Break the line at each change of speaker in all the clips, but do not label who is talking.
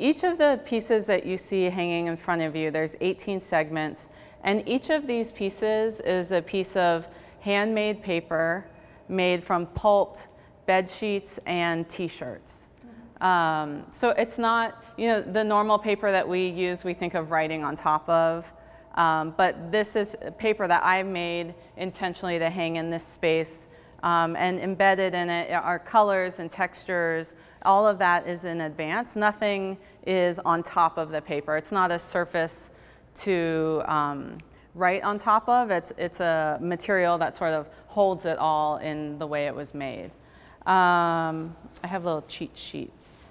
each of the pieces that you see hanging in front of you, there's 18 segments, and each of these pieces is a piece of handmade paper made from pulped bed sheets and t-shirts. Um, so it's not, you know, the normal paper that we use, we think of writing on top of. Um, but this is paper that I made intentionally to hang in this space. Um, and embedded in it are colors and textures. All of that is in advance. Nothing is on top of the paper. It's not a surface to um, write on top of. It's, it's a material that sort of holds it all in the way it was made. Um, I have little cheat sheets.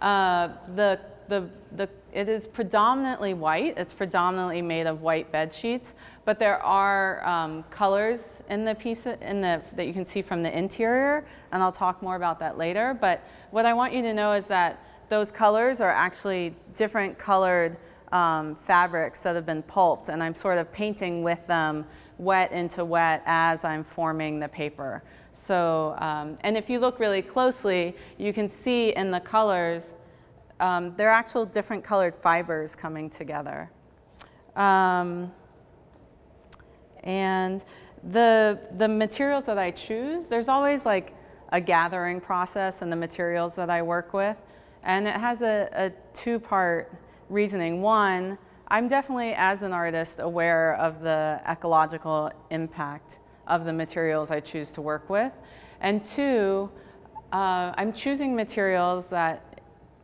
Uh, the, the, the, it is predominantly white. It's predominantly made of white bed sheets, but there are um, colors in the piece in the, that you can see from the interior, and I'll talk more about that later. But what I want you to know is that those colors are actually different colored um, fabrics that have been pulped, and I'm sort of painting with them wet into wet as I'm forming the paper. So, um, and if you look really closely, you can see in the colors, um, they're actual different colored fibers coming together. Um, and the, the materials that I choose, there's always like a gathering process in the materials that I work with. And it has a, a two part reasoning. One, I'm definitely, as an artist, aware of the ecological impact of the materials I choose to work with. And two, uh, I'm choosing materials that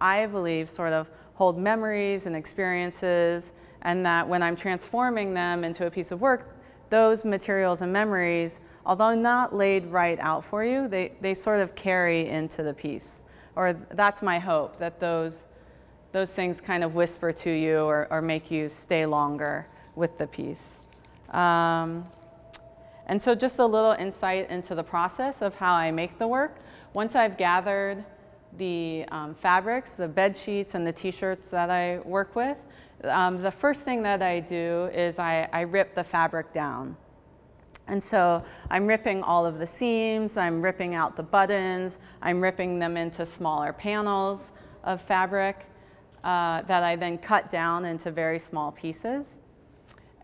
I believe sort of hold memories and experiences, and that when I'm transforming them into a piece of work, those materials and memories, although not laid right out for you, they, they sort of carry into the piece. Or that's my hope, that those, those things kind of whisper to you or, or make you stay longer with the piece. Um, and so just a little insight into the process of how I make the work. Once I've gathered the um, fabrics, the bed sheets, and the t-shirts that I work with, um, the first thing that I do is I, I rip the fabric down. And so I'm ripping all of the seams, I'm ripping out the buttons, I'm ripping them into smaller panels of fabric uh, that I then cut down into very small pieces.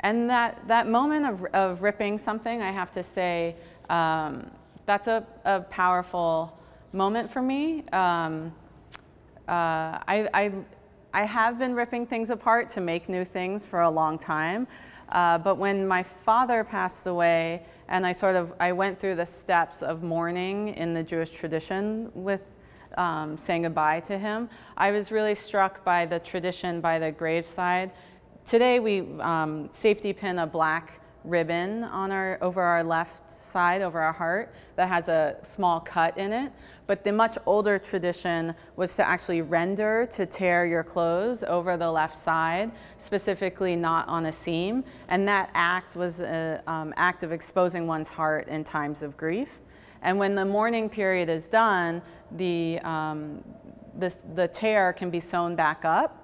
And that, that moment of, of ripping something, I have to say, um, that's a, a powerful moment for me. Um, uh, I, I, I have been ripping things apart to make new things for a long time. Uh, but when my father passed away, and I sort of I went through the steps of mourning in the Jewish tradition with um, saying goodbye to him, I was really struck by the tradition by the graveside Today we um, safety pin a black ribbon on our, over our left side, over our heart, that has a small cut in it. But the much older tradition was to actually render to tear your clothes over the left side, specifically not on a seam. And that act was an um, act of exposing one's heart in times of grief. And when the mourning period is done, the, um, the tear can be sewn back up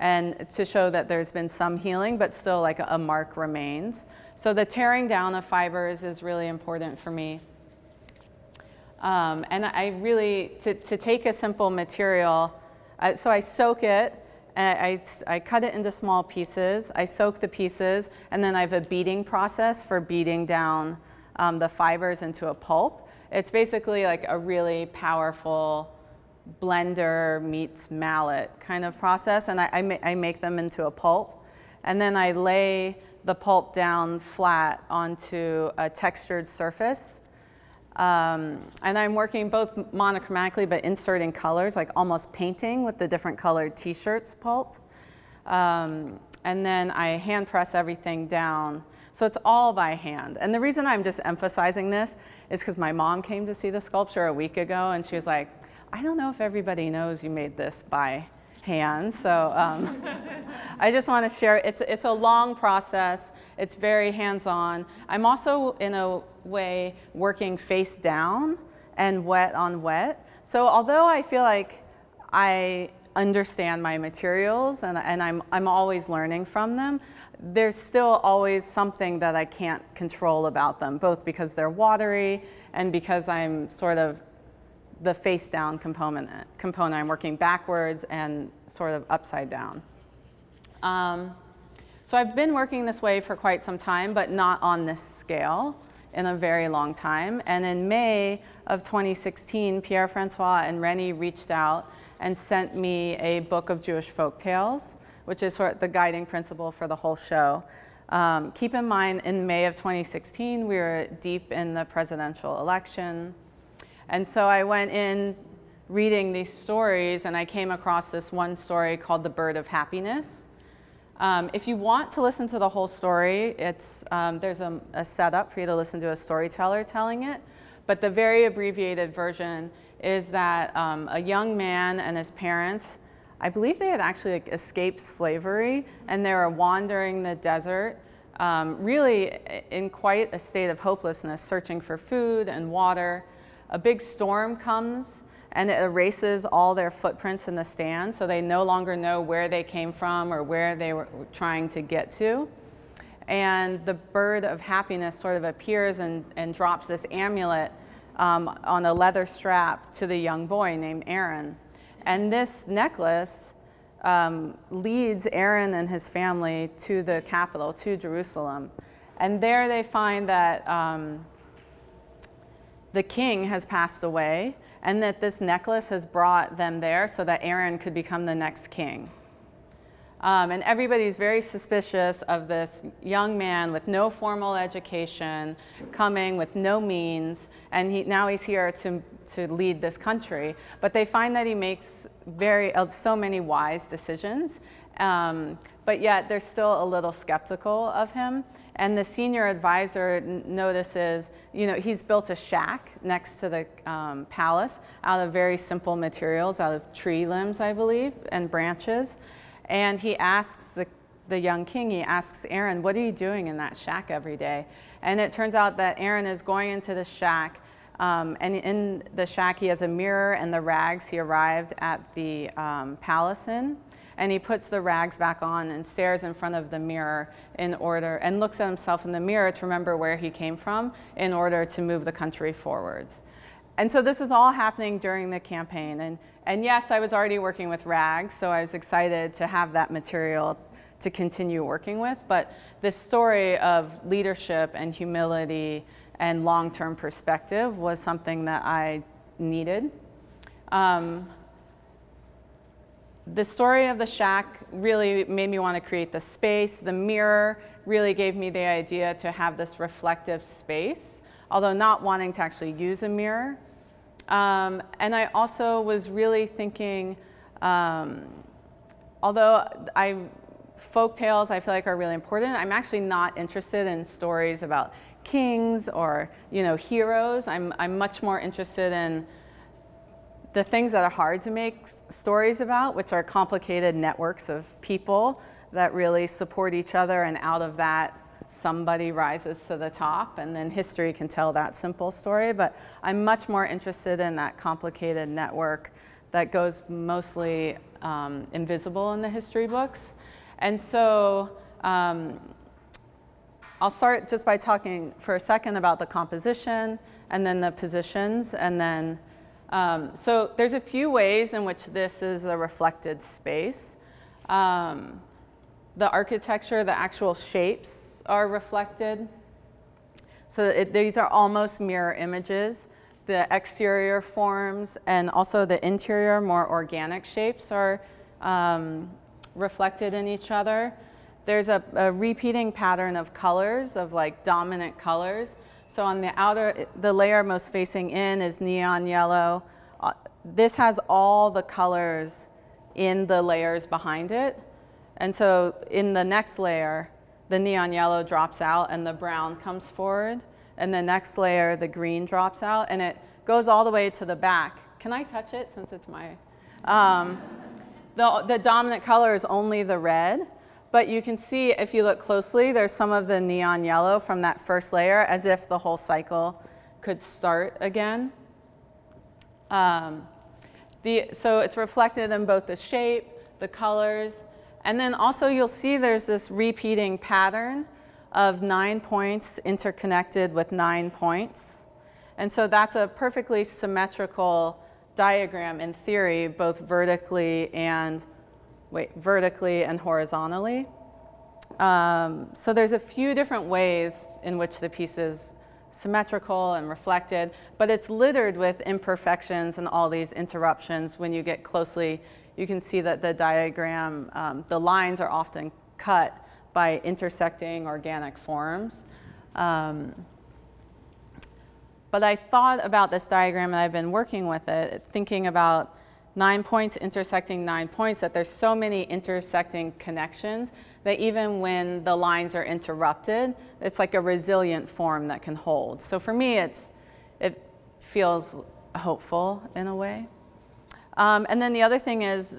and to show that there's been some healing, but still like a mark remains. So the tearing down of fibers is really important for me. Um, and I really, to, to take a simple material, I, so I soak it, and I, I cut it into small pieces, I soak the pieces, and then I have a beating process for beating down um, the fibers into a pulp. It's basically like a really powerful blender meets mallet kind of process, and I, I, ma- I, make them into a pulp. And then I lay the pulp down flat onto a textured surface. Um, and I'm working both monochromatically but inserting colors, like almost painting with the different colored t shirts pulped. Um, and then I hand press everything down. So it's all by hand. And the reason I'm just emphasizing this is because my mom came to see the sculpture a week ago and she was like, I don't know if everybody knows you made this by hand. So um, I just want to share. It's it's a long process. It's very hands-on. I'm also in a way working face down and wet on wet. So although I feel like I understand my materials and, and I'm, I'm always learning from them, there's still always something that I can't control about them, both because they're watery and because I'm sort of the face down component. component. I'm working backwards and sort of upside down. Um, so I've been working this way for quite some time, but not on this scale in a very long time. And in May of 2016, Pierre Francois and Rennie reached out and sent me a book of Jewish folk tales, which is sort of the guiding principle for the whole show. Um, keep in mind, in May of 2016, we were deep in the presidential election. And so I went in reading these stories, and I came across this one story called The Bird of Happiness. Um, if you want to listen to the whole story, it's, um, there's a, a setup for you to listen to a storyteller telling it. But the very abbreviated version is that um, a young man and his parents, I believe they had actually like, escaped slavery and they were wandering the desert, um, really in quite a state of hopelessness, searching for food and water. A big storm comes and it erases all their footprints in the sand so they no longer know where they came from or where they were trying to get to. And the bird of happiness sort of appears and, and drops this amulet um, on a leather strap to the young boy named Aaron. And this necklace um, leads Aaron and his family to the capital, to Jerusalem. And there they find that um, the king has passed away and that this necklace has brought them there so that Aaron could become the next king. Um, and everybody's very suspicious of this young man with no formal education, coming with no means, and he, now he's here to, to lead this country. But they find that he makes very, uh, so many wise decisions, um, but yet they're still a little skeptical of him. And the senior advisor n- notices, you know, he's built a shack next to the um, palace out of very simple materials, out of tree limbs, I believe, and branches. And he asks the, the young king, he asks Aaron, What are you doing in that shack every day? And it turns out that Aaron is going into the shack. Um, and in the shack, he has a mirror and the rags he arrived at the um, palace in. And he puts the rags back on and stares in front of the mirror in order, and looks at himself in the mirror to remember where he came from in order to move the country forwards. And so this is all happening during the campaign. And, and yes, I was already working with rags, so I was excited to have that material to continue working with. But this story of leadership and humility and long term perspective was something that I needed. Um, the story of the shack really made me want to create the space. The mirror really gave me the idea to have this reflective space, although not wanting to actually use a mirror. Um, and I also was really thinking, um, although I folk tales I feel like are really important, I'm actually not interested in stories about kings or you know heroes. I'm I'm much more interested in the things that are hard to make stories about, which are complicated networks of people that really support each other, and out of that somebody rises to the top, and then history can tell that simple story. But I'm much more interested in that complicated network that goes mostly um, invisible in the history books. And so um, I'll start just by talking for a second about the composition and then the positions, and then um, so there's a few ways in which this is a reflected space. Um, the architecture, the actual shapes are reflected. So it, these are almost mirror images. The exterior forms and also the interior, more organic shapes are um, reflected in each other. There's a, a, repeating pattern of colors, of like dominant colors. So on the outer, the layer most facing in is neon yellow. Uh, this has all the colors in the layers behind it. And so in the next layer, the neon yellow drops out and the brown comes forward. And the next layer, the green drops out and it goes all the way to the back. Can I touch it since it's my. Um, the, the dominant color is only the red, but you can see if you look closely, there's some of the neon yellow from that first layer as if the whole cycle could start again. Um, the, so it's reflected in both the shape, the colors, and then also you'll see there's this repeating pattern of nine points interconnected with nine points. And so that's a perfectly symmetrical diagram in theory, both vertically and wait, vertically and horizontally. Um, so there's a few different ways in which the piece is symmetrical and reflected, but it's littered with imperfections and all these interruptions. When you get closely, you can see that the diagram, um, the lines are often cut by intersecting organic forms. Um, but I thought about this diagram and I've been working with it, thinking about nine points intersecting nine points, that there's so many intersecting connections that even when the lines are interrupted, it's like a resilient form that can hold. So for me, it's, it feels hopeful in a way. Um, and then the other thing is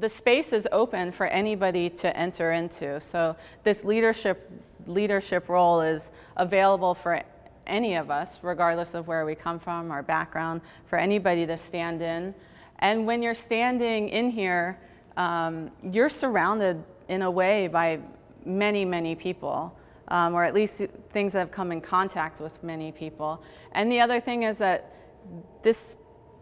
the space is open for anybody to enter into. So this leadership leadership role is available for any of us, regardless of where we come from, our background, for anybody to stand in. And when you're standing in here, um, you're surrounded in a way by many, many people, um, or at least things that have come in contact with many people. And the other thing is that this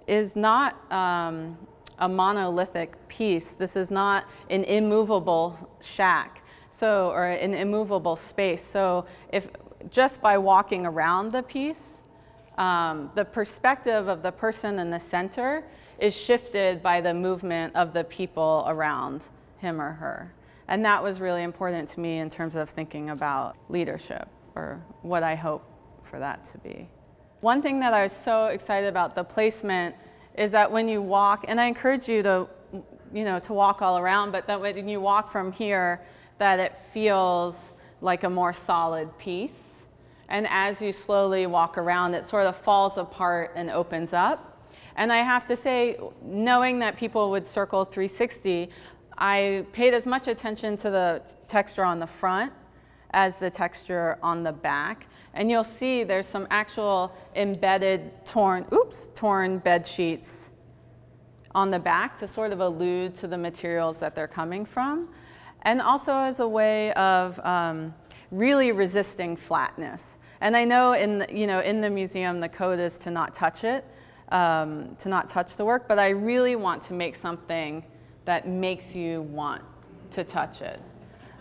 is not um, a monolithic piece. This is not an immovable shack, so or an immovable space. So if just by walking around the piece, um, the perspective of the person in the center is shifted by the movement of the people around him or her. And that was really important to me in terms of thinking about leadership or what I hope for that to be. One thing that I was so excited about the placement is that when you walk, and I encourage you to, you know, to walk all around, but that when you walk from here, that it feels like a more solid piece. And as you slowly walk around, it sort of falls apart and opens up. And I have to say, knowing that people would circle 360, I paid as much attention to the texture on the front as the texture on the back. And you'll see there's some actual embedded torn, oops, torn bed sheets on the back to sort of allude to the materials that they're coming from. And also as a way of um, really resisting flatness. And I know in the, you know in the museum the code is to not touch it, um, to not touch the work, but I really want to make something that makes you want to touch it,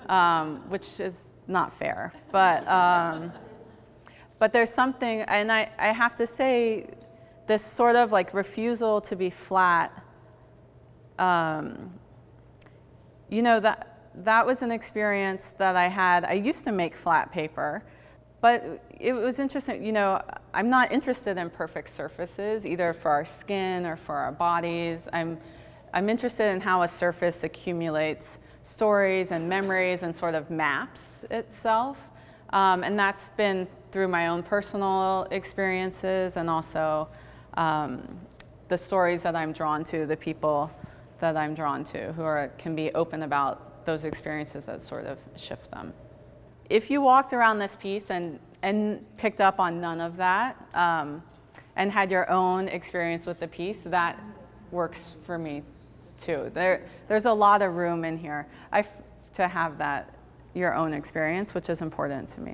um, which is not fair. But, um, but there's something, and I, I have to say, this sort of like refusal to be flat, um, you know, that, that was an experience that I had. I used to make flat paper, but it was interesting. You know, I'm not interested in perfect surfaces, either for our skin or for our bodies. I'm I'm interested in how a surface accumulates stories and memories and sort of maps itself. Um, and that's been through my own personal experiences and also um, the stories that I'm drawn to, the people that I'm drawn to who are, can be open about those experiences that sort of shift them. If you walked around this piece and, and picked up on none of that um, and had your own experience with the piece, that works for me too. There, there's a lot of room in here I, to have that, your own experience, which is important to me.